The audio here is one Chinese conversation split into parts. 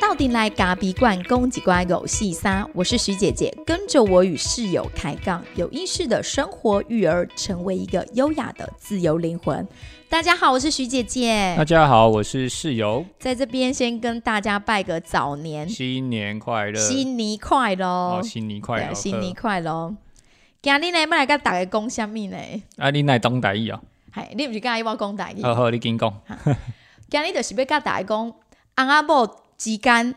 到底来咖比罐攻击乖狗细沙，我是徐姐姐，跟着我与室友开杠，有意识的生活育儿，成为一个优雅的自由灵魂。大家好，我是徐姐姐大，家好，我是室友，在这边先跟大家拜个早年，新年快乐！新年快乐哦，！新年快乐！新年快乐！今日呢，要来跟大家讲什么呢？啊，你来当台语哦，系，你毋是刚才要讲大意？好好，你紧讲。今日就是要甲大家讲，翁仔某之间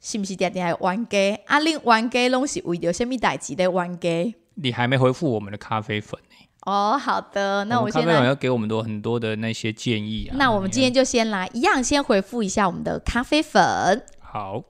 是毋是定定系冤家？啊，恁冤家拢是为着什么代志咧冤家？你还没回复我们的咖啡粉呢？哦，好的，那我们咖我先来。啡粉要给我们多很多的那些建议啊。那我们今天就先来一样，先回复一下我们的咖啡粉。好，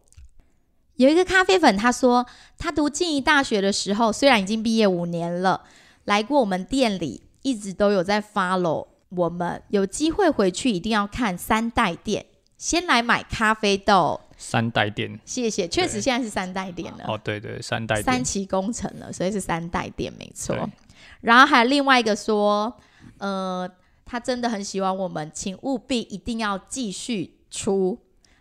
有一个咖啡粉，他说他读静宜大学的时候，虽然已经毕业五年了，来过我们店里，一直都有在 follow 我们。有机会回去一定要看三代店，先来买咖啡豆。三代店。谢谢，确实对现在是三代店了。哦，对对，三代店。三期工程了，所以是三代店没错。然后还有另外一个说，呃，他真的很喜欢我们，请务必一定要继续出。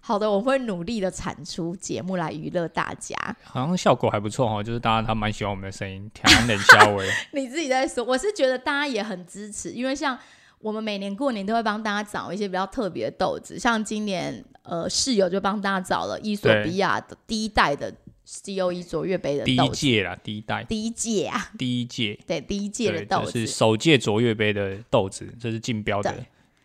好的，我会努力的产出节目来娱乐大家。好像效果还不错哦，就是大家他蛮喜欢我们的声音，调冷消微。你自己在说，我是觉得大家也很支持，因为像我们每年过年都会帮大家找一些比较特别的豆子，像今年呃室友就帮大家找了伊索比亚的第一代的 COE 卓越杯的第，一届啦，第一代，第一届啊，第一届，对，第一届的，豆子就是。首届卓越杯的豆子，这是竞标的。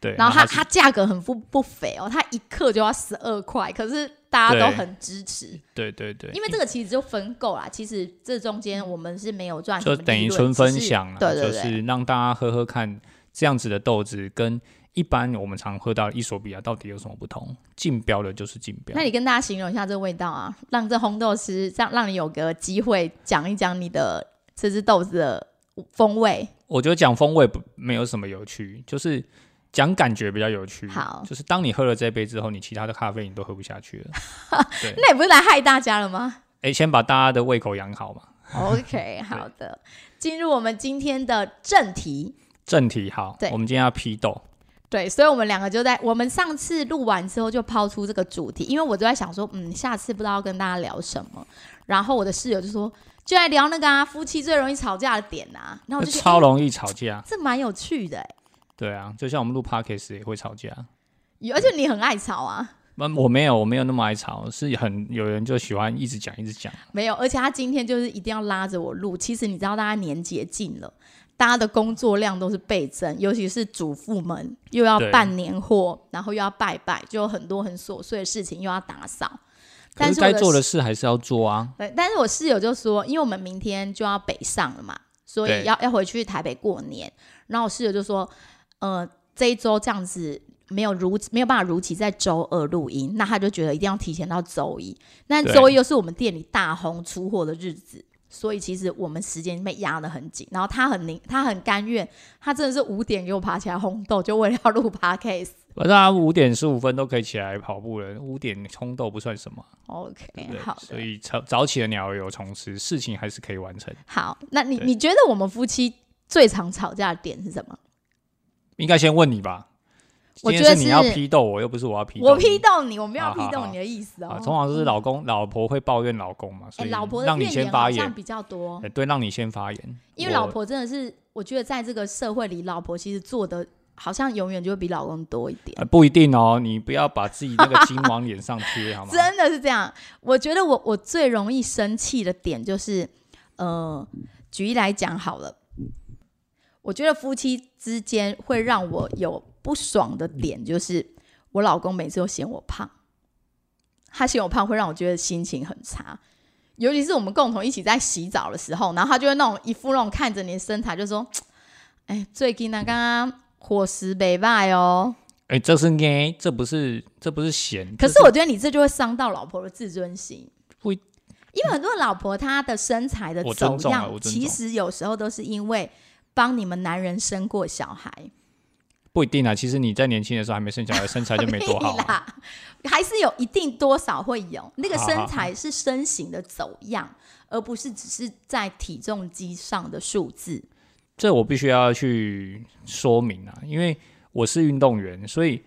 对，然后它是它价格很不不菲哦，它一克就要十二块，可是大家都很支持，对对对，因为这个其实就分购啦。其实这中间我们是没有赚什就等于纯分享啦，对对对，就是让大家喝喝看这样子的豆子跟一般我们常喝到伊索比亚到底有什么不同？竞标的就是竞标那，你跟大家形容一下这个味道啊，让这红豆师让让你有个机会讲一讲你的这只豆子的风味。我觉得讲风味不没有什么有趣，就是讲感觉比较有趣。好就是当你喝了这杯之后，你其他的咖啡你都喝不下去了。对，那也不是来害大家了吗哎，先把大家的胃口养好嘛。？OK，好的，进入我们今天的正题。正题好对，我们今天要批斗，对，所以我们两个就在我们上次录完之后就抛出这个主题，因为我就在想说，嗯，下次不知道要跟大家聊什么。然后我的室友就说，就来聊那个啊，夫妻最容易吵架的点啊。然后我就超容易吵架。这蛮有趣的哎，对啊，就像我们录 podcast 也会吵架。而且你很爱吵啊。那我没有，我没有那么爱吵，是很有人就喜欢一直讲一直讲。没有，而且他今天就是一定要拉着我录。其实你知道，大家年节近了，大家的工作量都是倍增，尤其是主妇们又要对办年货，然后又要拜拜，就有很多很琐碎的事情，又要打扫。但是该做的事还是要做啊。对，但是我室友就说，因为我们明天就要北上了嘛，所以要要回去台北过年。然后我室友就说，呃，这一周这样子没有如没有办法如期在周二录音，那他就觉得一定要提前到周一。那周一又是我们店里大红出货的日子，所以其实我们时间被压得很紧。然后他很宁，他很甘愿，他真的是五点给我爬起来烘豆，就为了要录 podcast。反正他五点十五分都可以起来跑步了，五点冲豆不算什么，OK，对对？好的，所以早早起的鸟儿有虫吃，事情还是可以完成。好。那你你觉得我们夫妻最常吵架的点是什么？应该先问你吧。我觉得是你要批斗我，又不是我要批我批斗你，我没有批斗你的意思啊，哦。通常都是老公、老婆会抱怨老公嘛，所哎，以老婆的让你怨先发言。比较多，哎，对，让你先发言，因为老婆真的是，我觉得在这个社会里，老婆其实做的好像永远就会比老公多一点呃。不一定哦，你不要把自己那个金往脸上贴，好吗？真的是这样。我觉得我我最容易生气的点就是，呃，举例来讲好了，我觉得夫妻之间会让我有不爽的点，就是我老公每次都嫌我胖，他嫌我胖会让我觉得心情很差。尤其是我们共同一起在洗澡的时候，然后他就会那种一副那种看着你的身材，就说：“哎，最近呢，刚刚伙食没败哦。”哎，这是捏，这不是这不是嫌。可是我觉得你这就会伤到老婆的自尊心，会因为很多老婆她的身材的走样，其实有时候都是因为帮你们男人生过小孩，不一定啊。其实你在年轻的时候还没生小孩，身材就没多好啊、啦，还是有一定多少会有那个身材是身形的走样，而不是只是在体重机上的数字。这我必须要去说明啊，因为我是运动员，所以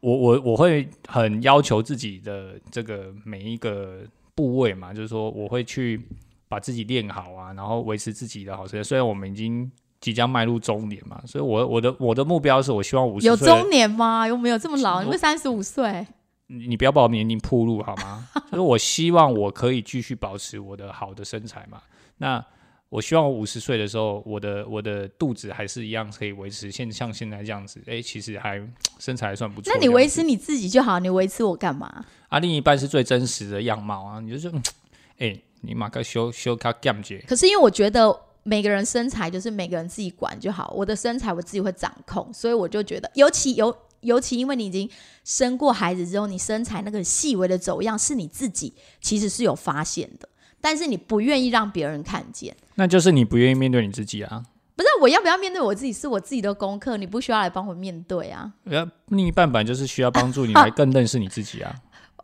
我我我会很要求自己的这个每一个部位嘛，就是说我会去把自己练好啊，然后维持自己的好身材。虽然我们已经即将迈入中年嘛，所以我我的我的目标是我希望五十有中年吗？有没有这么老？你们三十五岁，你你不要把我年龄铺路好吗？就是我希望我可以继续保持我的好的身材嘛。那我希望我五十岁的时候，我的我的肚子还是一样可以维持现像现在这样子。哎、其实还身材还算不错。那你维持你自己就好，你维持我干嘛？啊，另一半是最真实的样貌啊，你就说，哎、你马克修修卡干姐，可是因为我觉得每个人身材就是每个人自己管就好，我的身材我自己会掌控，所以我就觉得，尤其尤尤其因为你已经生过孩子之后，你身材那个细微的走样是你自己其实是有发现的，但是你不愿意让别人看见。那就是你不愿意面对你自己啊。不是我要不要面对我自己，是我自己的功课，你不需要来帮我面对啊。呃，另一半本来就是需要帮助你 来更认识你自己啊。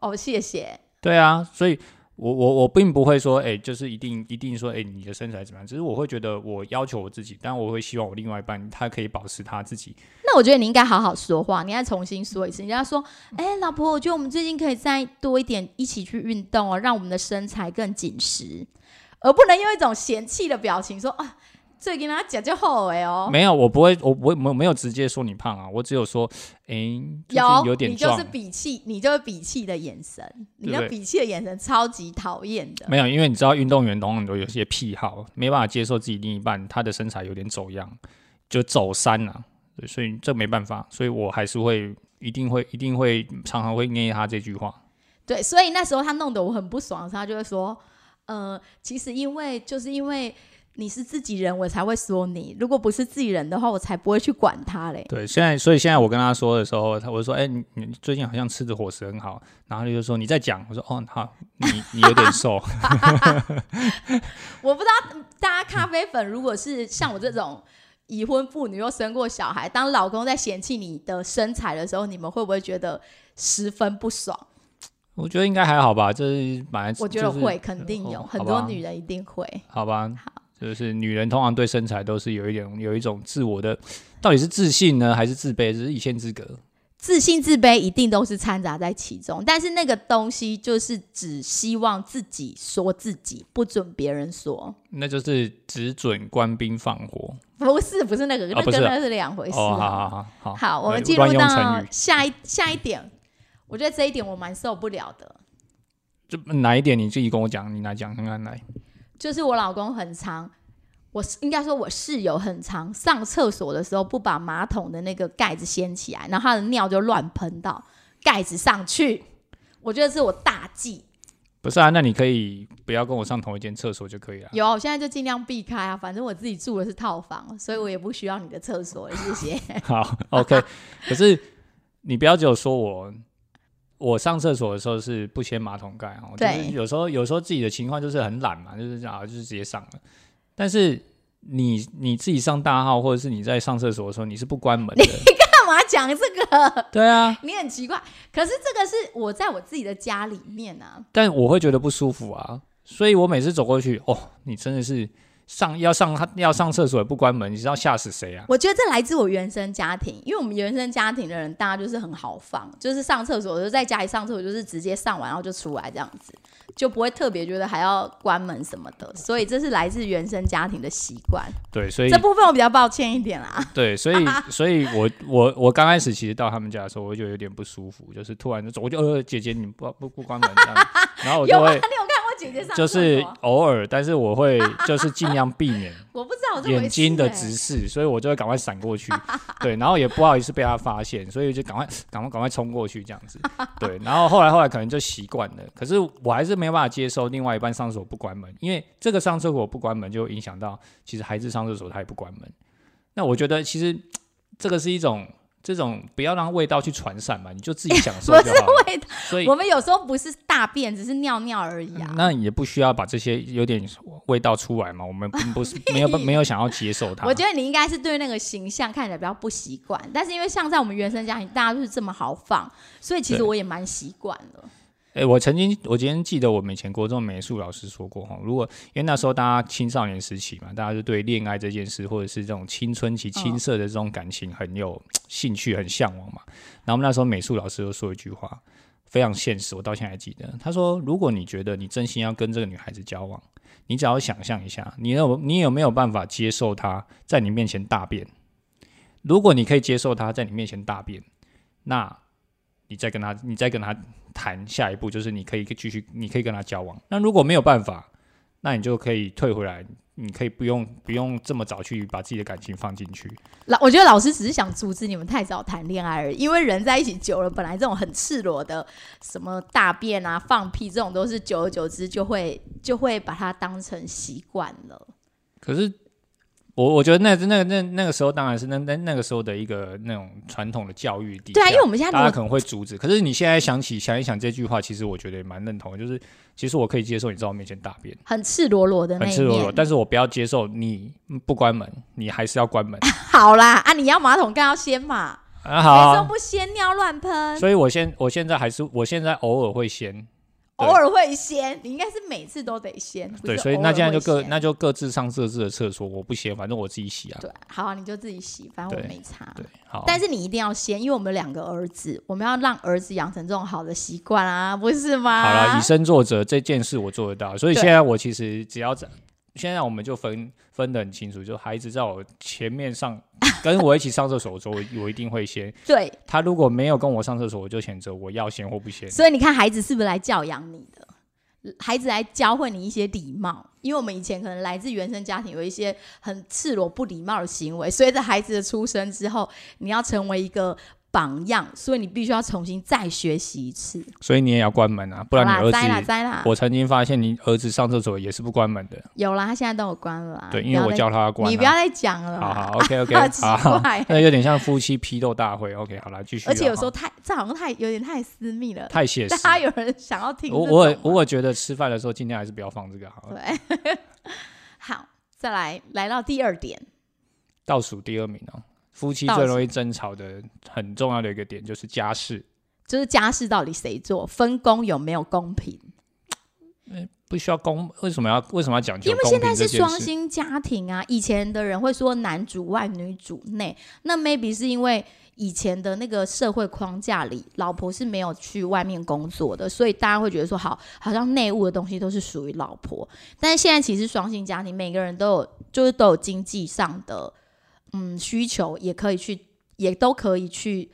哦，谢谢。对啊，所以我我我并不会说，哎、就是一定一定说，哎、你的身材怎么样？只是我会觉得我要求我自己，但我会希望我另外一半他可以保持他自己。那我觉得你应该好好说话，你再重新说一次。你要说，哎、老婆，我觉得我们最近可以再多一点一起去运动哦，让我们的身材更紧实，而不能用一种嫌弃的表情说啊，这跟他讲就好哎哦。没有，我不会，我不会，没有没有直接说你胖啊，我只有说，哎、最近有，有点壮你就是。鄙弃，你就是鄙弃的眼神，你的对不对鄙弃的眼神超级讨厌的。没有，因为你知道运动员往往都有些癖好，没办法接受自己另一半他的身材有点走样，就走山啊，对，所以这没办法，所以我还是会一定会一定会常常会念他这句话。对，所以那时候他弄得我很不爽他就会说，呃，其实因为就是因为你是自己人，我才会说你；如果不是自己人的话，我才不会去管他嘞。对，现在所以现在我跟他说的时候，他我就说，哎、你你最近好像吃的伙食很好，然后他就说你在讲，我说哦好，你你有点瘦，我不知道大家咖啡粉如果是像我这种已婚妇女又生过小孩，当老公在嫌弃你的身材的时候，你们会不会觉得十分不爽？我觉得应该还好吧，这是本来就是我觉得会，肯定有，哦很多女人一定会。好吧，就是女人通常对身材都是有一点有一种自我的，到底是自信呢，还是自卑，只是一线之隔。自信、自卑一定都是掺杂在其中，但是那个东西就是只希望自己说自己，不准别人说。那就是只准官兵放火。不是，不是那个，那跟那是两回事、哦，好啊。好好好好，我呃们进入到下一下一点，我觉得这一点我蛮受不了的，就哪一点你自己跟我讲，你来讲看看来。就是我老公很常，我是应该说我室友很常上厕所的时候不把马桶的那个盖子掀起来，然后他的尿就乱喷到盖子上去，我觉得是我大忌。不是啊，那你可以不要跟我上同一间厕所就可以了。有啊，我现在就尽量避开啊，反正我自己住的是套房，所以我也不需要你的厕所了，谢谢。好，OK。可是你不要只有说我，我上厕所的时候是不掀马桶盖哦。就是有时候有时候自己的情况就是很懒嘛，就是这样，就是直接上了。但是你你自己上大号，或者是你在上厕所的时候，你是不关门的。你干嘛讲这个？对啊，你很奇怪，可是这个是我在我自己的家里面啊，但我会觉得不舒服啊，所以我每次走过去，哦，你真的是上要上要上厕所也不关门，你知道吓死谁啊？我觉得这来自我原生家庭，因为我们原生家庭的人，大家就是很豪放，就是上厕所就在家里上厕所，就是直接上完然后就出来这样子，就不会特别觉得还要关门什么的。所以这是来自原生家庭的习惯，对，所以这部分我比较抱歉一点啦。对，所以 所以我我我刚开始其实到他们家的时候，我就有点不舒服，就是突然就走，我就呃姐姐你不不不关门这样，然后我？就会姐姐上？就是偶尔，但是我会就是尽量避免 眼睛的欸直视，所以我就会赶快闪过去，对，然后也不好意思被他发现，所以就赶快赶快赶快冲过去这样子，对，然后后来后来可能就习惯了，可是我还是没有办法接受另外一半上厕所不关门，因为这个上厕所不关门就会影响到其实孩子上厕所他也不关门，那我觉得其实这个是一种。这种不要让味道去传散嘛，你就自己享受不就是好了。味道，所以我们有时候不是大便，只是尿尿而已啊。那也不需要把这些有点味道出来嘛，我们并不是 没有没有想要接受它。我觉得你应该是对那个形象看起来比较不习惯，但是因为像在我们原生家庭，大家都是这么豪放，所以其实我也蛮习惯了。哎、我曾经，我今天记得我们以前国中美术老师说过哈，如果因为那时候大家青少年时期嘛，大家就对恋爱这件事，或者是这种青春期青涩的这种感情很有兴趣、很向往嘛。然后我们那时候美术老师就说一句话，非常现实，我到现在还记得。他说：“如果你觉得你真心要跟这个女孩子交往，你只要想象一下，你有你有没有办法接受她在你面前大便？如果你可以接受她在你面前大便，那你再跟她，你再跟她谈下一步，就是你可以继续，你可以跟他交往。那如果没有办法，那你就可以退回来，你可以不用不用这么早去把自己的感情放进去。老，我觉得老师只是想阻止你们太早谈恋爱而已，因为人在一起久了，本来这种很赤裸的什么大便啊、放屁这种，都是久而久之就会就会把它当成习惯了。可是我我觉得那那那那个时候当然是那那那个时候的一个那种传统的教育底下，对啊，因为我们现在大家可能会阻止。可是你现在想起想一想这句话，其实我觉得也蛮认同的，就是其实我可以接受你在我面前大便，很赤裸裸的那一很赤裸裸，但是我不要接受你不关门，你还是要关门 好啦，啊，你要马桶盖要掀嘛，啊。好啊每次都不掀尿乱喷，所以我现我现在还是我现在偶尔会先，对偶尔会先，你应该是每次都得先，不对，所以那现在就各那就各自上各自的厕所，我不先，反正我自己洗啊。对，好啊，你就自己洗，反正我对没擦。对，好，但是你一定要先，因为我们有两个儿子，我们要让儿子养成这种好的习惯啊，不是吗？好了，以身作则这件事我做得到，所以对现在我其实只要在，现在我们就分分得很清楚，就孩子在我前面上，跟我一起上厕所的时候，我我一定会先。对，他如果没有跟我上厕所，我就选择我要先或不先。所以你看，孩子是不是来教养你的？孩子来教会你一些礼貌，因为我们以前可能来自原生家庭，有一些很赤裸不礼貌的行为。随着孩子的出生之后，你要成为一个榜样，所以你必须要重新再学习一次。所以你也要关门啊，不然你儿栽啦子，栽啦，我曾经发现你儿子上厕所也是不关门的。有啦，他现在都有关了啦。对，因为我叫他要关、啊。你不要再讲了。好好，OK OK，好奇好好，怪。那有点像夫妻批斗大会。OK，好了，继续啊。而且有时候太，这好像太有点太私密了。太写实大。家有人想要听这我？我我觉得吃饭的时候尽量还是不要放这个好了。对，好，再来来到第二点，倒数第二名哦，夫妻最容易争吵的很重要的一个点就是家事，就是家事到底谁做，分工有没有公平？不需要公，为什么要为什么要讲究因为现在是？双薪家庭啊，以前的人会说男主外女主内，那 maybe 是因为以前的那个社会框架里，老婆是没有去外面工作的，所以大家会觉得说，好，好像内务的东西都是属于老婆。但是现在其实双薪家庭，每个人都有就是都有经济上的嗯需求，也可以去，也都可以去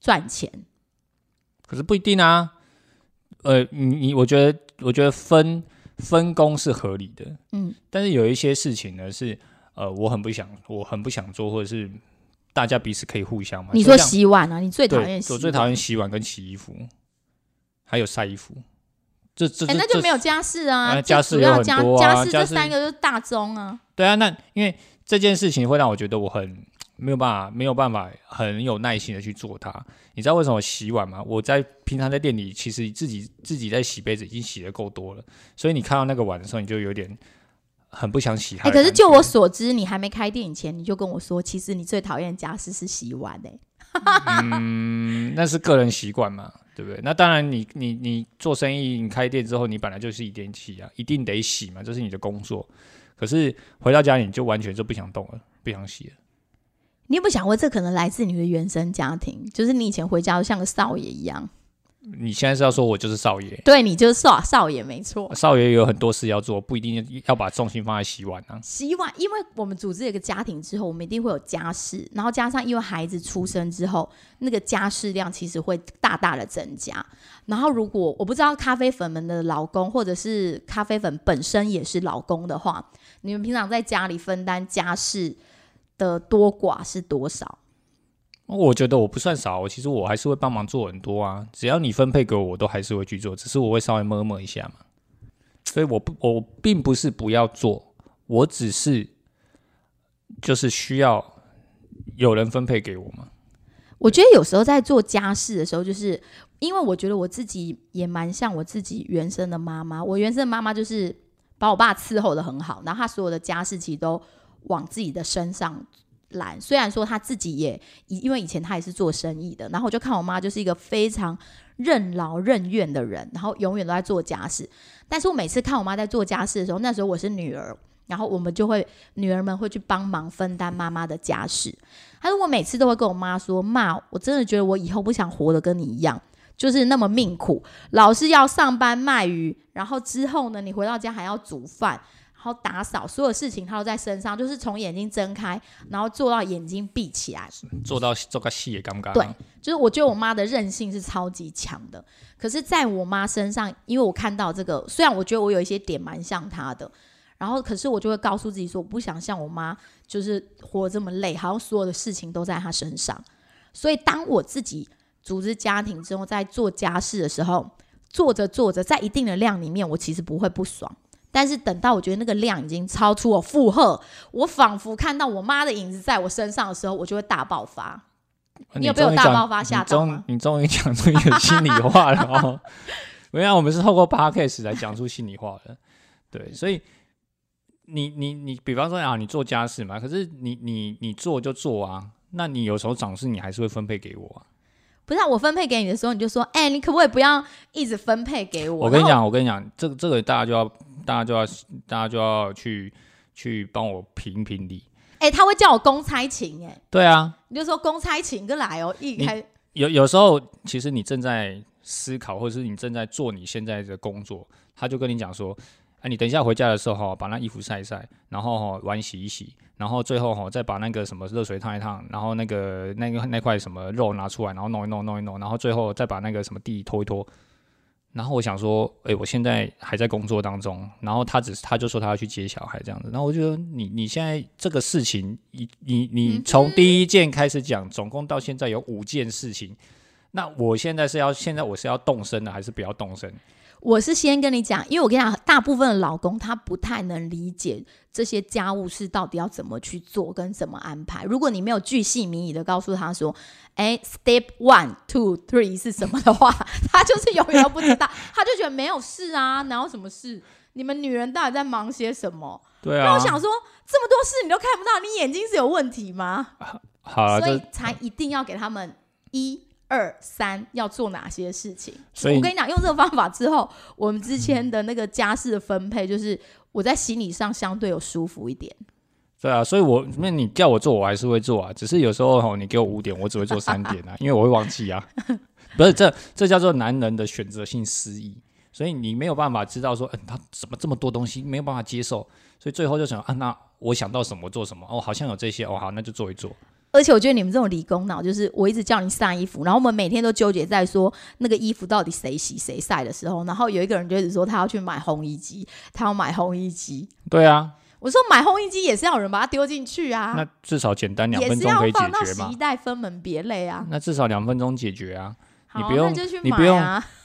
赚钱。可是不一定啊。呃，你你，我觉得我觉得分分工是合理的，嗯，但是有一些事情呢是呃，我很不想，我很不想做，或者是大家彼此可以互相嘛。你说洗碗啊，你最讨厌，洗碗，我最讨厌洗碗跟洗衣服，还有晒衣服。这这那就没有家事啊，家事有很家家事这三个就是大宗啊。对啊，那因为这件事情会让我觉得我很没有办法，没有办法很有耐心的去做它。你知道为什么洗碗吗？我在平常在店里，其实自己自己在洗杯子已经洗的够多了，所以你看到那个碗的时候，你就有点很不想洗它。可是就我所知，你还没开店以前，你就跟我说，其实你最讨厌的家事是洗碗哎、嗯，那是个人习惯嘛，对不对？那当然你，你你做生意，你开店之后，你本来就是一定洗啊，一定得洗嘛，这是你的工作。可是回到家里，你就完全就不想动了，不想洗了。你有没有想过，这可能来自你的原生家庭？就是你以前回家都像个少爷一样，你现在是要说我就是少爷？对你就是少少爷，没错。少爷有很多事要做，不一定要把重心放在洗碗啊。洗碗，因为我们组织一个家庭之后，我们一定会有家事，然后加上因为孩子出生之后，那个家事量其实会大大的增加。然后如果我不知道咖啡粉们的老公，或者是咖啡粉本身也是老公的话，你们平常在家里分担家事的多寡是多少？我觉得我不算少，我其实我还是会帮忙做很多啊。只要你分配给我，我都还是会去做，只是我会稍微摸摸一下嘛。所以我不，我并不是不要做，我只是就是需要有人分配给我嘛。我觉得有时候在做家事的时候，就是因为我觉得我自己也蛮像我自己原生的妈妈。我原生的妈妈就是把我爸伺候的很好，然后他所有的家事其实都往自己的身上揽。虽然说他自己也因为以前他也是做生意的，然后我就看我妈就是一个非常任劳任怨的人，然后永远都在做家事。但是我每次看我妈在做家事的时候，那时候我是女儿，然后我们就会女儿们会去帮忙分担妈妈的家事。他说我每次都会跟我妈说：“妈，我真的觉得我以后不想活得跟你一样。”就是那么命苦，老是要上班卖鱼，然后之后呢，你回到家还要煮饭，然后打扫，所有事情他都在身上，就是从眼睛睁开，然后做到眼睛闭起来，做到做个戏也尴尬。对，就是我觉得我妈的韧性是超级强的。可是，在我妈身上，因为我看到这个，虽然我觉得我有一些点蛮像她的，然后可是我就会告诉自己说，我不想像我妈，就是活这么累，好像所有的事情都在她身上。所以，当我自己。组织家庭之后，在做家事的时候，做着做着，在一定的量里面，我其实不会不爽。但是等到我觉得那个量已经超出我负荷，我仿佛看到我妈的影子在我身上的时候，我就会大爆发。你有没有大爆发吓到吗？你终于讲出一个心里话了哦！没有我们是透过 podcast 来讲出心里话的。对，所以你你你，比方说啊，你做家事嘛，可是你你你做就做啊，那你有时候长事，你还是会分配给我啊。不是我分配给你的时候，你就说：“哎，你可不可以不要一直分配给我？”我跟你讲，我跟你讲，这个这个大家就要，大家就要，大家就要去去帮我评评理。哎，他会叫我公差勤，哎，对啊，你就说公差勤跟来哦，一开有有时候，其实你正在思考，或者是你正在做你现在的工作，他就跟你讲说：“哎，你等一下回家的时候哈，把那衣服晒一晒，然后哈碗洗一洗。”然后最后哈，再把那个什么热水烫一烫，然后那个那个那块什么肉拿出来，然后弄一弄弄一弄，然后最后再把那个什么地拖一拖。然后我想说，哎，我现在还在工作当中。然后他只是他就说他要去接小孩这样子。然后我觉得你你现在这个事情，你你你从第一件开始讲，总共到现在有五件事情。那我现在是要现在我是要动身的，还是不要动身？我是先跟你讲，因为我跟你讲，大部分的老公他不太能理解这些家务事到底要怎么去做跟怎么安排。如果你没有巨细靡遗的告诉他说，哎，step one two three 是什么的话，他就是永远都不知道，他就觉得没有事啊，哪有什么事？你们女人到底在忙些什么？对啊，那我想说，这么多事你都看不到，你眼睛是有问题吗？好，所以才一定要给他们一。二三要做哪些事情？所以我跟你讲，用这个方法之后，我们之前的那个家事的分配，就是我在心理上相对有舒服一点。对啊，所以我那你叫我做，我还是会做啊。只是有时候吼，你给我五点，我只会做三点啊，因为我会忘记啊。不是这这叫做男人的选择性失忆，所以你没有办法知道说，嗯，他怎么这么多东西没有办法接受，所以最后就想啊，那我想到什么做什么哦，好像有这些哦，好，那就做一做。而且我觉得你们这种理工脑，就是我一直叫你晒衣服，然后我们每天都纠结在说那个衣服到底谁洗谁晒的时候，然后有一个人就一直说他要去买烘衣机，他要买烘衣机。对啊，我说买烘衣机也是要有人把它丢进去啊。那至少简单两分钟可以解决嘛。洗衣袋分门别类啊。那至少两分钟解决啊。你不用，你不用，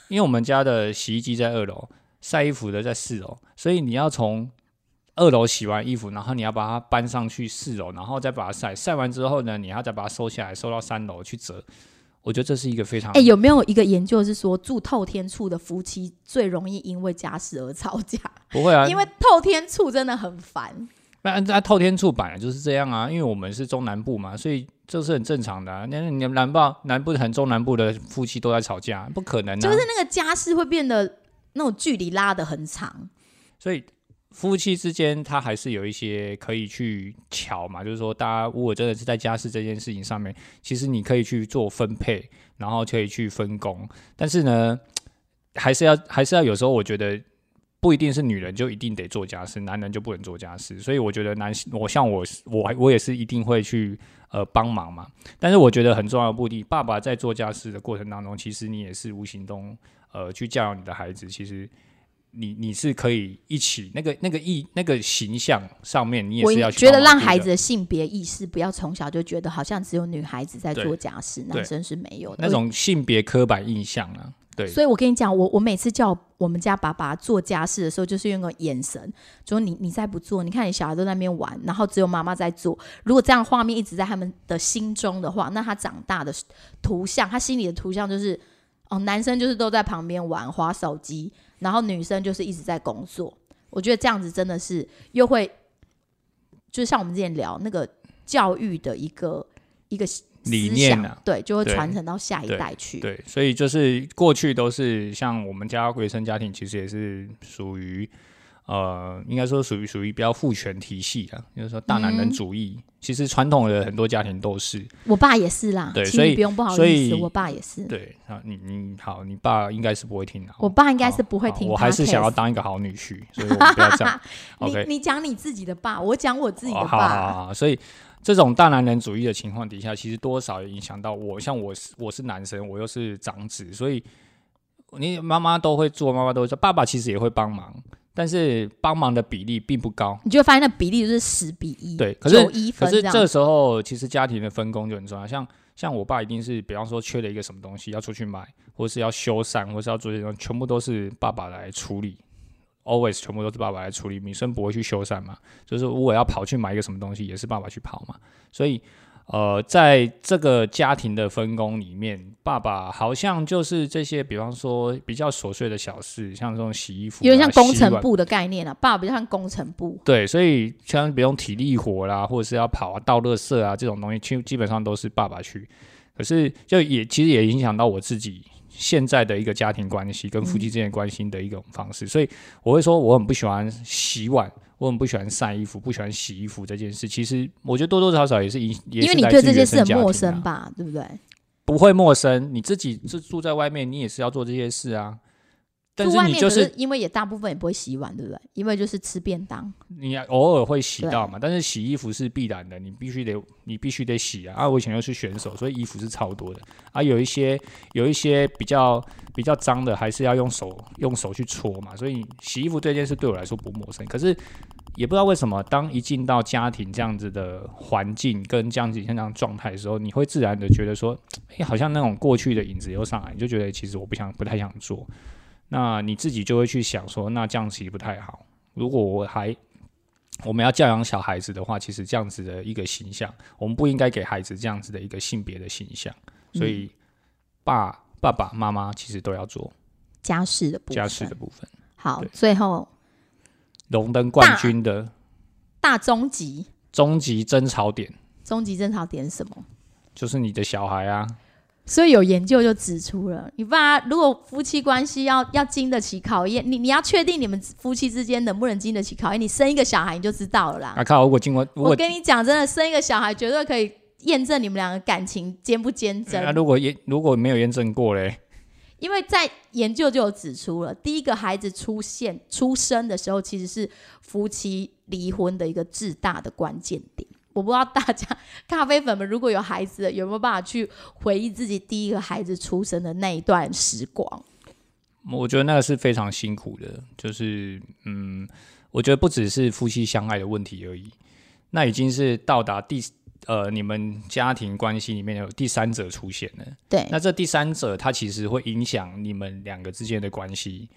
因为我们家的洗衣机在二楼，晒衣服的在四楼，所以你要从。二楼洗完衣服，然后你要把它搬上去四楼，然后再把它晒。晒完之后呢，你要再把它收下来，收到三楼去折。我觉得这是一个非常……哎，有没有一个研究是说，住透天处的夫妻最容易因为家事而吵架？不会啊，因为透天处真的很烦。那在透天处本来就是这样啊，因为我们是中南部嘛，所以这是很正常的。啊那你们南部、南部很中南部的夫妻都在吵架，不可能。就是那个家事会变得那种距离拉的很长，所以。夫妻之间，他还是有一些可以去瞧嘛，就是说，大家如果真的是在家事这件事情上面，其实你可以去做分配，然后可以去分工。但是呢，还是要还是要有时候，我觉得不一定是女人就一定得做家事，男人就不能做家事。所以我觉得男性，我像我我我也是一定会去呃帮忙嘛。但是我觉得很重要的目的，爸爸在做家事的过程当中，其实你也是无形中呃去教养你的孩子，其实。你你是可以一起那个那个意那个形象上面，你也是要觉得让孩子的性别意识不要从小就觉得好像只有女孩子在做家事，男生是没有的那种性别刻板印象啊。对，所以我跟你讲，我我每次叫我们家爸爸做家事的时候，就是用个眼神，说你你再不做，你看你小孩都在那边玩，然后只有妈妈在做。如果这样画面一直在他们的心中的话，那他长大的图像，他心里的图像就是哦，男生就是都在旁边玩划手机。然后女生就是一直在工作，我觉得这样子真的是又会，就像我们之前聊那个教育的一个一个理念想啊对，就会对传承到下一代去。对，所以就是过去都是像我们家原生家庭，其实也是属于呃，应该说属于属于比较父权体系啊，就是说大男人嗯主义。其实传统的很多家庭都是我爸也是啦，对所以不用不好意思，我爸也是。对啊，你你好，你爸应该是不会听的。我爸应该是不会听我还是想要当一个好女婿，所以我们不要这样。你你讲你自己的爸，我讲我自己的哦好好爸。所以这种大男人主义的情况底下，其实多少也影响到我。像我是我是男生，我又是长子，所以你妈妈都会做，妈妈都会做，爸爸其实也会帮忙，但是帮忙的比例并不高。你就会发现那比例就是十比一，对可是可。是这时候其实家庭的分工就很重要，像像我爸一定是，比方说缺了一个什么东西要出去买，或是要修缮，或是要做这种，全部都是爸爸来处理。always 全部都是爸爸来处理，女生不会去修缮嘛，就是如果要跑去买一个什么东西，也是爸爸去跑嘛。所以，呃，在这个家庭的分工里面，爸爸好像就是这些，比方说比较琐碎的小事，像这种洗衣服、啊，有点像工程部的概念啊，爸爸比较像工程部。对，所以像比如体力活啦，或者是要跑啊、倒垃圾啊这种东西，基基本上都是爸爸去。可是就也其实也影响到我自己现在的一个家庭关系跟夫妻之间关系的一种方式，所以我会说我很不喜欢洗碗，我很不喜欢晒衣服，不喜欢洗衣服这件事。其实我觉得多多少少也是因，也因为你对这件事很陌生啊吧，对不对？不会陌生，你自己是住在外面，你也是要做这些事啊。但是你就是因为也大部分也不会洗碗，对不对？因为就是吃便当。你偶尔会洗到嘛，但是洗衣服是必然的，你必须得你必须得洗啊。啊，我以前又是选手，所以衣服是超多的啊。有一些有一些比较比较脏的，还是要用手用手去搓嘛。所以洗衣服这件事对我来说不陌生，可是也不知道为什么，当一进到家庭这样子的环境跟这样子这样状态的时候，你会自然的觉得说，哎、好像那种过去的影子又上来，你就觉得其实我不想不太想做。那你自己就会去想说，那这样其实不太好。如果我还我们要教养小孩子的话，其实这样子的一个形象，我们不应该给孩子这样子的一个性别的形象。所以爸爸爸妈妈其实都要做家事的部分。家事的部分。好，最后荣登冠军的大终极终极争吵点终极争吵点是什么？就是你的小孩啊，所以有研究就指出了，你爸如果夫妻关系要要经得起考验，你你要确定你们夫妻之间能不能经得起考验，你生一个小孩你就知道了啦。啊靠！如果经过如我跟你讲，真的生一个小孩绝对可以验证你们两个感情坚不坚贞。那如果验如果没有验证过嘞，因为在研究就有指出了，第一个孩子出现出生的时候，其实是夫妻离婚的一个至大的关键点。我不知道大家咖啡粉们如果有孩子，有没有办法去回忆自己第一个孩子出生的那一段时光？我觉得那个是非常辛苦的，就是嗯，我觉得不只是夫妻相爱的问题而已，那已经是到达第呃你们家庭关系里面有第三者出现了。对，那这第三者他其实会影响你们两个之间的关系。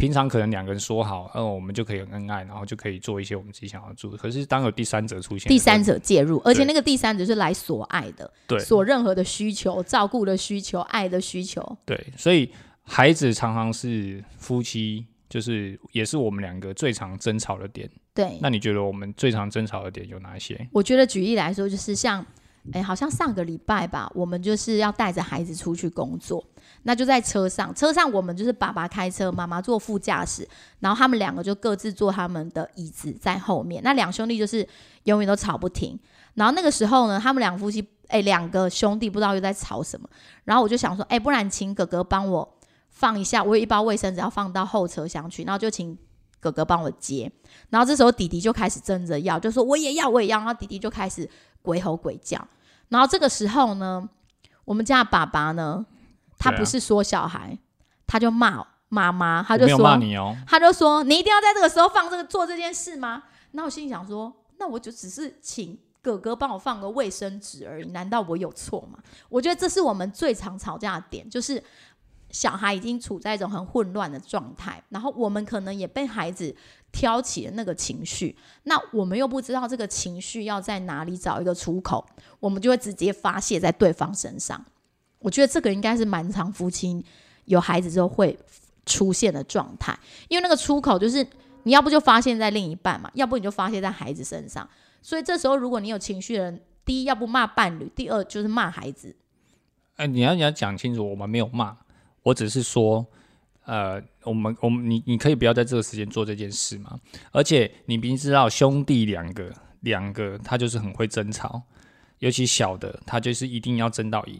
平常可能两个人说好，嗯，我们就可以很恩爱，然后就可以做一些我们自己想要做的。可是当有第三者出现，第三，者介入，而且那个第三者是来索爱的，对索任何的需求、照顾的需求、爱的需求。对，所以孩子常常是夫妻，就是也是我们两个最常争吵的点。对，那你觉得我们最常争吵的点有哪些？我觉得举例来说，就是像，哎，好像上个礼拜吧，我们就是要带着孩子出去工作，那就在车上，车上我们就是爸爸开车，妈妈坐副驾驶，然后他们两个就各自坐他们的椅子在后面，那两兄弟就是永远都吵不停。然后那个时候呢，他们两夫妻，哎，两个兄弟不知道又在吵什么，然后我就想说，哎，不然请哥哥帮我放一下，我有一包卫生纸要放到后车厢去，然后就请哥哥帮我接。然后这时候弟弟就开始争着要，就说我也要，我也要。然后弟弟就开始鬼吼鬼叫。然后这个时候呢，我们家爸爸呢，他不是说小孩，他就骂妈妈，他就说，骂你哦，他就说你一定要在这个时候放这个做这件事吗？那我心里想说，那我就只是请哥哥帮我放个卫生纸而已，难道我有错吗？我觉得这是我们最常吵架的点，就是小孩已经处在一种很混乱的状态，然后我们可能也被孩子挑起了那个情绪，那我们又不知道这个情绪要在哪里找一个出口，我们就会直接发泄在对方身上。我觉得这个应该是蛮常夫妻有孩子之后会出现的状态，因为那个出口就是你要不就发现在另一半嘛，要不你就发泄在孩子身上。所以这时候如果你有情绪的人，第一要不骂伴侣，第二就是骂孩子。哎、你要你要讲清楚，我们没有骂，我只是说，呃，我们我们你你可以不要在这个时间做这件事嘛。而且你明知道兄弟两个两个他就是很会争吵，尤其小的他就是一定要争到赢，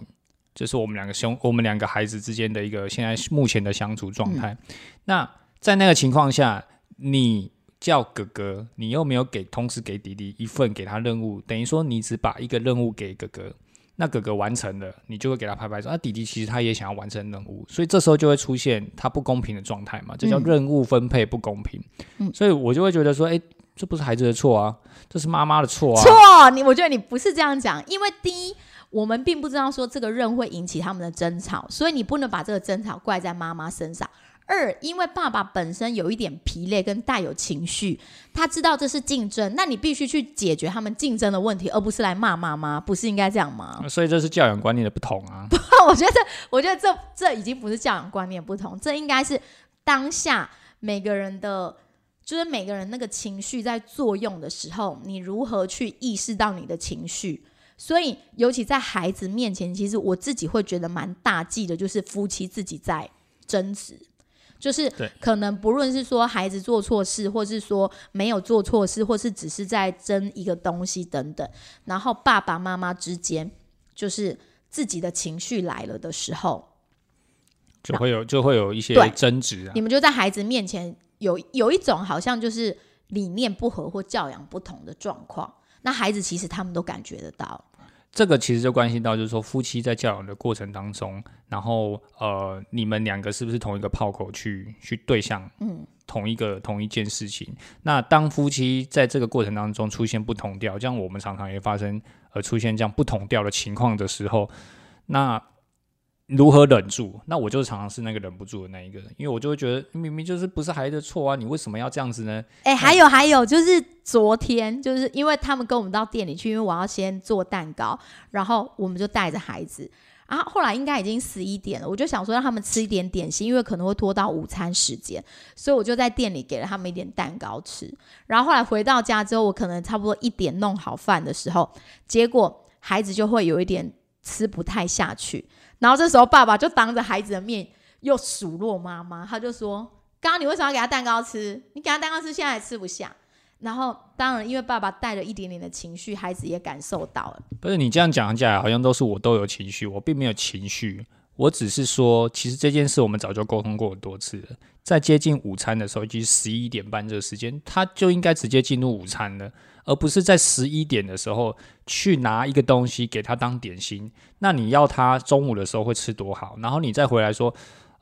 这是我们两个兄我们两个孩子之间的一个现在目前的相处状态。那在那个情况下，你叫哥哥，你又没有给同时给弟弟一份给他任务，等于说你只把一个任务给哥哥。那哥哥完成了，你就会给他拍拍手。那、弟弟其实他也想要完成任务，所以这时候就会出现他不公平的状态嘛，这叫嗯任务分配不公平。嗯所以我就会觉得说，哎、这不是孩子的错啊，这是妈妈的错啊。错，你我觉得你不是这样讲，因为第一，我们并不知道说这个任会引起他们的争吵，所以你不能把这个争吵怪在妈妈身上。二，因为爸爸本身有一点疲累跟带有情绪，他知道这是竞争，那你必须去解决他们竞争的问题，而不是来骂妈妈，不是应该这样吗？所以这是教养观念的不同啊。我觉得，我觉得这这已经不是教养观念不同，这应该是当下每个人的，就是每个人那个情绪在作用的时候，你如何去意识到你的情绪。所以，尤其在孩子面前，其实我自己会觉得蛮大忌的，就是夫妻自己在争执。就是可能不论是说孩子做错事，或是说没有做错事，或是只是在争一个东西等等，然后爸爸妈妈之间就是自己的情绪来了的时候，就会有就会有一些对争执啊你。们就在孩子面前有有一种好像就是理念不合或教养不同的状况，那孩子其实他们都感觉得到。这个其实就关系到，就是说夫妻在教养的过程当中，然后呃，你们两个是不是同一个炮口去去对象，嗯，同一个同一件事情？那当夫妻在这个过程当中出现不同调，像我们常常也发生呃出现这样不同调的情况的时候，那如何忍住？那我就常常是那个忍不住的那一个，因为我就会觉得明明就是不是孩子的错啊，你为什么要这样子呢？哎、还有还有，就是昨天，就是因为他们跟我们到店里去，因为我要先做蛋糕，然后我们就带着孩子。啊，后来应该已经十一点了，我就想说让他们吃一点点心，因为可能会拖到午餐时间，所以我就在店里给了他们一点蛋糕吃。然后后来回到家之后，我可能差不多一点弄好饭的时候，结果孩子就会有一点吃不太下去，然后这时候爸爸就当着孩子的面又数落妈妈，他就说：“刚刚你为什么要给他蛋糕吃？你给他蛋糕吃，现在还吃不下。”然后当然，因为爸爸带了一点点的情绪，孩子也感受到了。不是你这样讲起来，好像都是我都有情绪，我并没有情绪。我只是说，其实这件事我们早就沟通过很多次了。在接近午餐的时候，即十一点半这个时间，他就应该直接进入午餐了，而不是在十一点的时候去拿一个东西给他当点心。那你要他中午的时候会吃多好，然后你再回来说，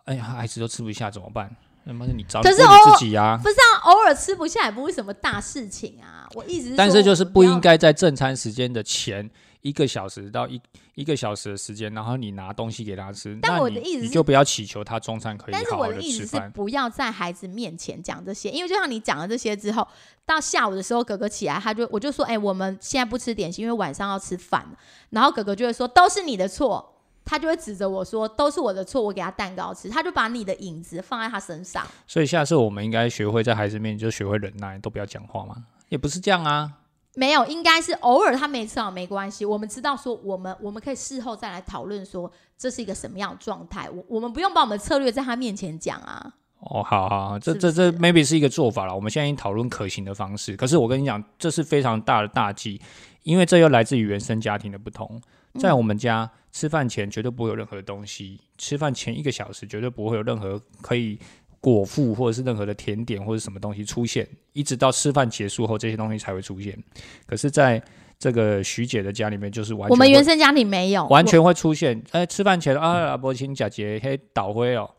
哎呀，孩子都吃不下怎么办？那么你找问可是偶你自己啊。不是啊，偶尔吃不下也不是什么大事情啊。我一直但是就是不应该。该在正餐时间的前一个小时到一一个小时的时间，然后你拿东西给他吃。但我的意思是你就不要祈求他中餐可以但是好好的我的意思是，吃饭。不要在孩子面前讲这些，因为就像你讲了这些之后，到下午的时候，哥哥起来，他就我就说，哎、我们现在不吃点心，因为晚上要吃饭。然后哥哥就会说，都是你的错，他就会指着我说，都是我的错，我给他蛋糕吃，他就把你的影子放在他身上。所以下次我们应该学会在孩子面前就学会忍耐，都不要讲话嘛。也不是这样啊。没有，应该是偶尔他没吃好没关系。我们知道说，我们我们可以事后再来讨论说这是一个什么样的状态。我我们不用把我们的策略在他面前讲啊。哦，好好，好这这这 maybe 是一个做法了。我们现在已经讨论可行的方式，可是我跟你讲，这是非常大的大忌，因为这又来自于原生家庭的不同。在我们家吃饭前绝对不会有任何东西，吃饭前一个小时绝对不会有任何可以果腹或者是任何的甜点或者什么东西出现，一直到吃饭结束后这些东西才会出现。可是，在这个徐姐的家里面，就是完全我们原生家庭没有，完全会出现。哎、吃饭前啊，阿伯请假姐嘿倒灰哦，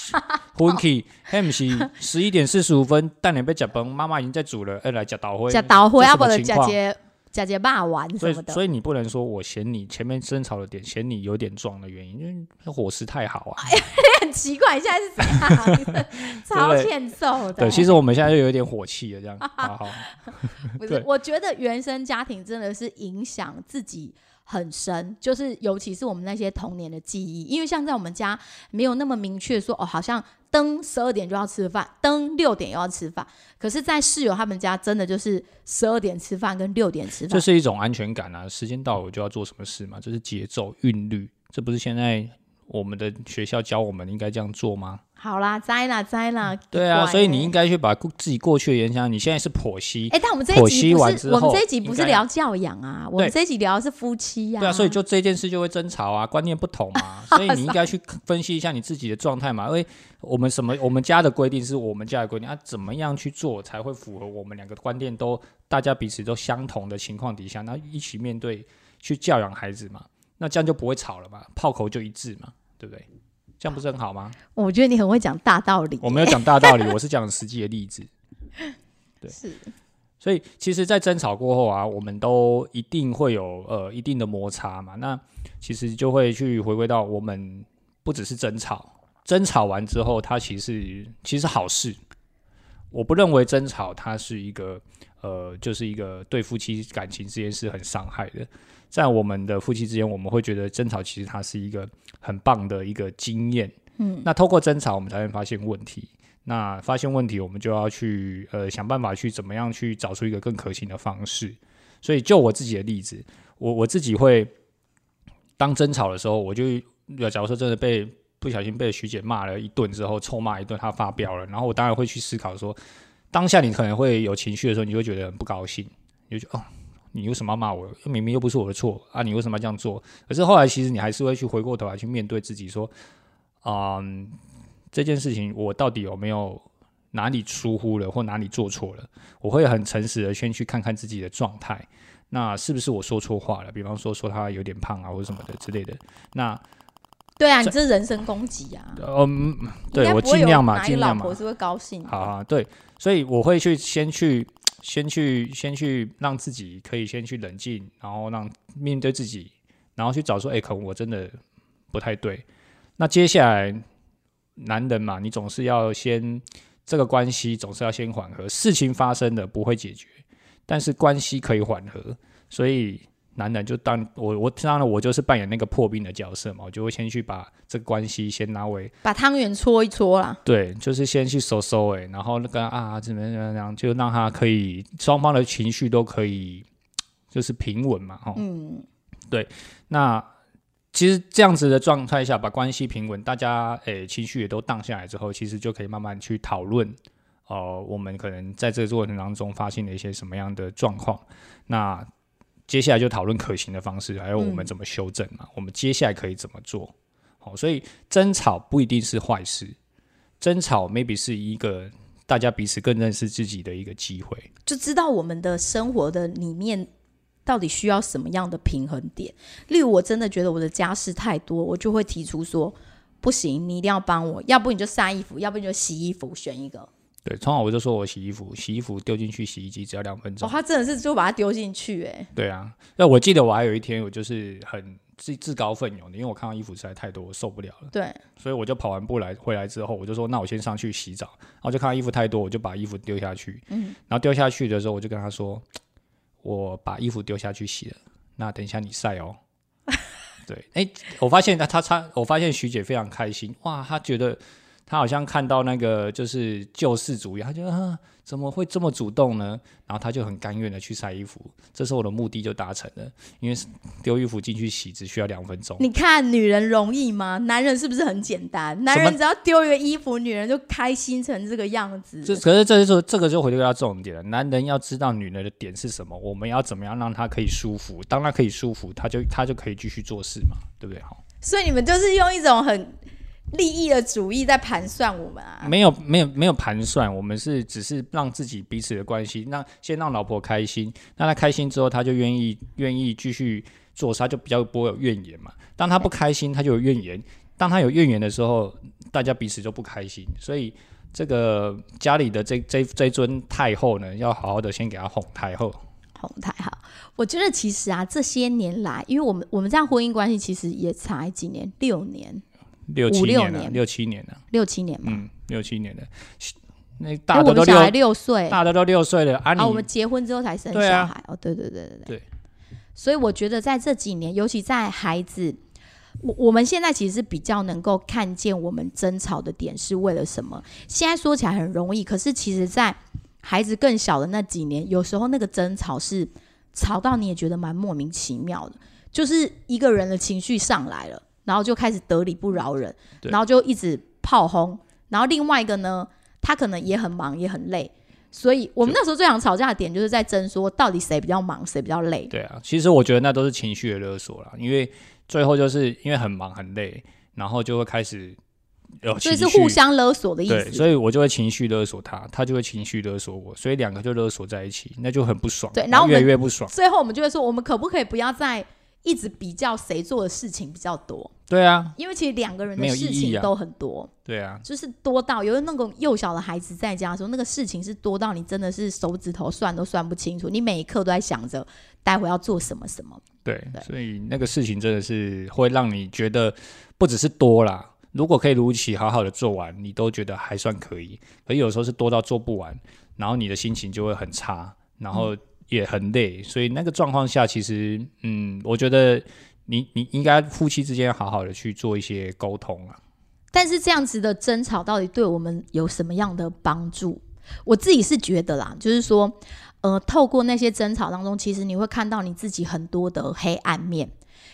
昏气，嘿不是十一点四十五分，蛋奶被夹崩，妈妈已经在煮了，哎、来夹倒灰，夹倒灰啊，这什不的么情况假姐假姐爸玩所以什么，的。所以你不能说我嫌你前面争吵的点，嫌你有点壮的原因，因为伙食太好啊。很奇怪，你现在是怎样？你真的超欠揍的。对，其实我们现在就有一点火气了，这样。好好，不是，我觉得原生家庭真的是影响自己很深，就是尤其是我们那些童年的记忆，因为像在我们家没有那么明确说哦，好像灯十二点就要吃饭，灯六点又要吃饭。可是，在室友他们家，真的就是十二点吃饭跟六点吃饭，这是一种安全感啊！时间到了我就要做什么事嘛，这是节奏韵律，这不是现在我们的学校教我们应该这样做吗？好啦，栽啦栽啦。对啊，所以你应该去把自己过去的影响。你现在是剖析，哎，但我们这一集不是我们这一集不是聊教养啊，我们这一集聊的是夫妻呀。对啊，所以就这件事就会争吵啊，观念不同嘛，所以你应该去分析一下你自己的状态嘛。因为我们什么，我们家的规定是我们家的规定啊，怎么样去做才会符合我们两个观念都大家彼此都相同的情况底下，那一起面对去教养孩子嘛，那这样就不会吵了嘛，炮口就一致嘛，对不对？这样不是很好吗？我觉得你很会讲大道理。我没有讲大道理，我是讲实际的例子。对，是。所以其实，在争吵过后啊，我们都一定会有呃一定的摩擦嘛。那其实就会去回归到我们不只是争吵，争吵完之后，它其实其实好事。我不认为争吵它是一个呃，就是一个对夫妻感情之间是很伤害的。在我们的夫妻之间，我们会觉得争吵其实它是一个很棒的一个经验。嗯，那透过争吵，我们才会发现问题。那发现问题，我们就要去呃想办法去怎么样去找出一个更可行的方式。所以，就我自己的例子，我我自己会当争吵的时候，我就假如说真的被不小心被徐姐骂了一顿之后，臭骂一顿，她发飙了，然后我当然会去思考说，当下你可能会有情绪的时候，你会觉得很不高兴，你就觉得哦。你为什么要骂我？明明又不是我的错啊！你为什么要这样做？可是后来，其实你还是会去回过头来去面对自己，说：“嗯，这件事情我到底有没有哪里疏忽了，或哪里做错了？”我会很诚实的先去看看自己的状态，那是不是我说错话了？比方说说他有点胖啊，或者什么的之类的。那对啊，你这是人身攻击啊！嗯，对我尽量嘛，尽量嘛，我是会高兴。好啊，对，所以我会去先去。先去，先去让自己可以先去冷静，然后让面对自己，然后去找说，哎，可能我真的不太对。那接下来，男人嘛，你总是要先这个关系总是要先缓和，事情发生的不会解决，但是关系可以缓和，所以。男人就当我我当然我就是扮演那个破冰的角色嘛，我就会先去把这个关系先拿为把汤圆搓一搓啦。对，就是先去收收哎，然后那个啊怎么怎么样，就让他可以双方的情绪都可以就是平稳嘛，哈。嗯，对。那其实这样子的状态下，把关系平稳，大家诶情绪也都荡下来之后，其实就可以慢慢去讨论哦，我们可能在这个过程当中发现了一些什么样的状况，那。接下来就讨论可行的方式，还有我们怎么修正嘛？我们接下来可以怎么做？好，所以争吵不一定是坏事，争吵 maybe 是一个大家彼此更认识自己的一个机会，就知道我们的生活的里面到底需要什么样的平衡点。例如，我真的觉得我的家事太多，我就会提出说：不行，你一定要帮我，要不你就晒衣服，要不你就洗衣服，选一个。对，从好我就说我洗衣服，洗衣服丢进去洗衣机只要两分钟。哦，他真的是就把它丢进去，哎。对啊，那我记得我还有一天，我就是很自自告奋勇的，因为我看到衣服实在太多，我受不了了。对。所以我就跑完步来回来之后，我就说那我先上去洗澡，然后就看到衣服太多，我就把衣服丢下去。嗯。然后丢下去的时候，我就跟他说，我把衣服丢下去洗了，那等一下你晒哦。对，哎，我发现他他他，我发现徐姐非常开心，哇，她觉得。他好像看到那个就是救世主一样，他就啊怎么会这么主动呢？然后他就很甘愿的去晒衣服，这时候我的目的就达成了，因为丢衣服进去洗只需要两分钟。你看女人容易吗？男人是不是很简单？男人只要丢一个衣服，女人就开心成这个样子。这可是这就是这个就回归到重点了，男人要知道女人的点是什么，我们要怎么样让她可以舒服？当她可以舒服，他就他就可以继续做事嘛，对不对？好，所以你们就是用一种很。利益的主义在盘算我们啊？没有，没有，没有盘算。我们是只是让自己彼此的关系，让先让老婆开心，那她开心之后，她就愿意愿意继续做，她就比较不会有怨言嘛。当她不开心，她就有怨言；当她有怨言的时候，大家彼此就不开心。所以，这个家里的这这这尊太后呢，要好好的先给她哄太后。哄太后，我觉得其实啊，这些年来，因为我们我们这样婚姻关系其实也才几年，六年。六七年了，六七年了，六七年嘛，嗯，六七年的，那大的都六六岁，大的都六岁了啊！啊，我们结婚之后才生小孩哦，对对对对对。对，所以我觉得在这几年，尤其在孩子，我我们现在其实是比较能够看见我们争吵的点是为了什么。现在说起来很容易，可是其实在孩子更小的那几年，有时候那个争吵是吵到你也觉得蛮莫名其妙的，就是一个人的情绪上来了，然后就开始得理不饶人，然后就一直炮轰，然后另外一个呢，他可能也很忙也很累，所以我们那时候最想吵架的点就是在争说到底谁比较忙，谁比较累。对啊，其实我觉得那都是情绪的勒索啦，因为最后就是因为很忙很累，然后就会开始有所以是互相勒索的意对，思。所以我就会情绪勒索他，他就会情绪勒索我，所以两个就勒索在一起，那就很不爽，对然后我越来们越不爽。最后我们就会说，我们可不可以不要再一直比较谁做的事情比较多？对啊，因为其实两个人的事情都很多，对啊，就是多到有的那种幼小的孩子在家的时候，那个事情是多到你真的是手指头算都算不清楚，你每一刻都在想着待会要做什么什么。对对，所以那个事情真的是会让你觉得不只是多啦，如果可以如期好好的做完，你都觉得还算可以。可有时候是多到做不完，然后你的心情就会很差，然后也很累。所以那个状况下，其实嗯，我觉得你你应该夫妻之间好好的去做一些沟通啊。但是这样子的争吵到底对我们有什么样的帮助？我自己是觉得啦，就是说，呃，透过那些争吵当中，其实你会看到你自己很多的黑暗面。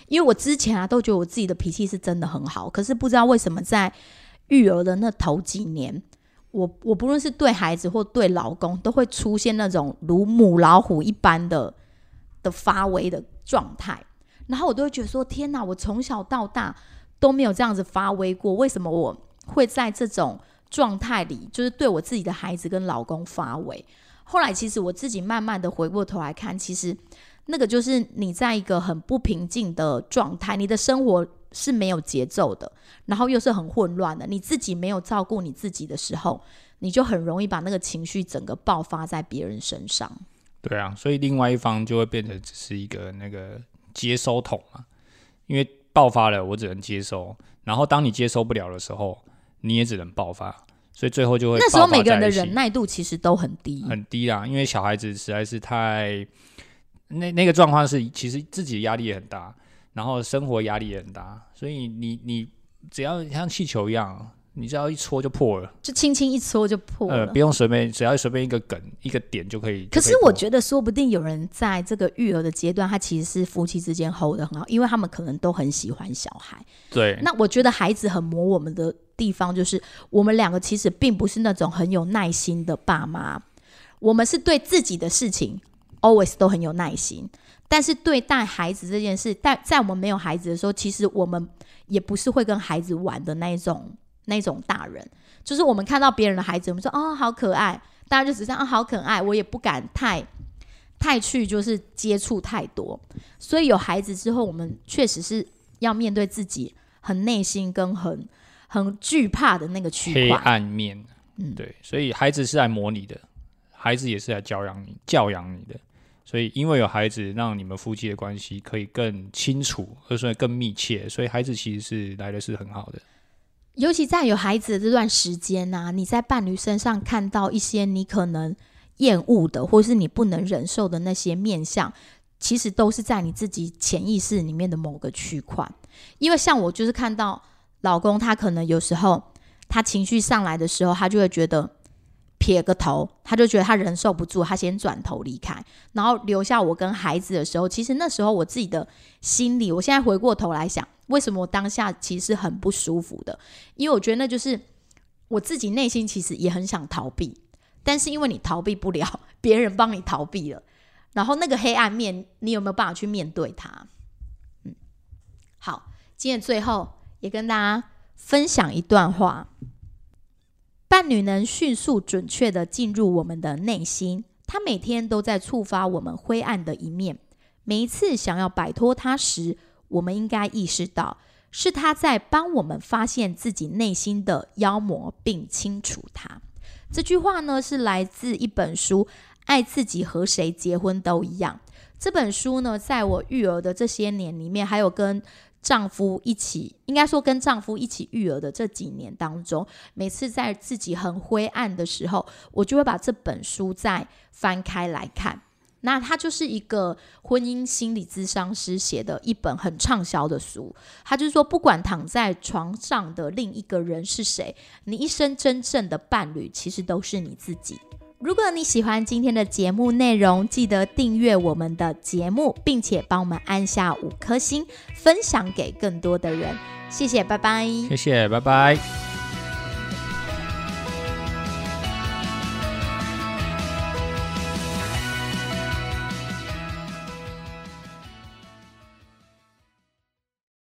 因为我之前啊都觉得我自己的脾气是真的很好，可是不知道为什么在育儿的那头几年，我我不论是对孩子或对老公，都会出现那种如母老虎一般的的发威的状态，然后我都会觉得说：天哪！我从小到大都没有这样子发威过，为什么我会在这种状态里，就是对我自己的孩子跟老公发威？后来其实我自己慢慢的回过头来看，其实那个就是你在一个很不平静的状态，你的生活是没有节奏的，然后又是很混乱的，你自己没有照顾你自己的时候，你就很容易把那个情绪整个爆发在别人身上。对啊，所以另外一方就会变成只是一个那个接收桶嘛，因为爆发了，我只能接收，然后当你接收不了的时候，你也只能爆发，所以最后就会那时候每个人的忍耐度其实都很低，很低啦，因为小孩子实在是太那那个状况是，其实自己的压力也很大，然后生活压力也很大，所以你你只要像气球一样，你只要一戳就破了，就轻轻一戳就破了。呃，不用随便，只要随便一个梗一个点就可以。可是我觉得，说不定有人在这个育儿的阶段，他其实是夫妻之间 hold 的很好，因为他们可能都很喜欢小孩。对那我觉得孩子很磨我们的地方，就是我们两个其实并不是那种很有耐心的爸妈，我们是对自己的事情 always 都很有耐心，但是对待孩子这件事，在在我们没有孩子的时候，其实我们也不是会跟孩子玩的那一种那一种大人，就是我们看到别人的孩子，我们说哦好可爱，大家就只是啊好可爱，我也不敢太。太去就是接触太多，所以有孩子之后，我们确实是要面对自己很内心跟很很惧怕的那个区黑块。暗面，嗯对，所以孩子是来模拟的，孩子也是来教养你、教养你的。所以，因为有孩子，让你们夫妻的关系可以更清楚，而且更密切。所以，孩子其实是来的是很好的。尤其在有孩子的这段时间呐、你在伴侣身上看到一些你可能厌恶的，或是你不能忍受的那些面相，其实都是在你自己潜意识里面的某个区块。因为像我就是看到老公，他可能有时候他情绪上来的时候，他就会觉得撇个头，他就觉得他忍受不住，他先转头离开，然后留下我跟孩子的时候，其实那时候我自己的心里，我现在回过头来想，为什么我当下其实很不舒服的？因为我觉得那就是我自己内心其实也很想逃避，但是因为你逃避不了，别人帮你逃避了，然后那个黑暗面，你有没有办法去面对它？嗯，好，今天最后也跟大家分享一段话：伴侣能迅速准确的进入我们的内心，他每天都在触发我们灰暗的一面。每一次想要摆脱它时，我们应该意识到，是他在帮我们发现自己内心的妖魔，并清除它。这句话呢，是来自一本书《爱自己和谁结婚都一样》。这本书呢，在我育儿的这些年里面，还有跟丈夫一起，应该说跟丈夫一起育儿的这几年当中，每次在自己很灰暗的时候，我就会把这本书再翻开来看。那它就是一个婚姻心理咨商师写的一本很畅销的书。他就是说，不管躺在床上的另一个人是谁，你一生真正的伴侣其实都是你自己。如果你喜欢今天的节目内容，记得订阅我们的节目，并且帮我们按下五颗星，分享给更多的人。谢谢，拜拜。谢谢，拜拜。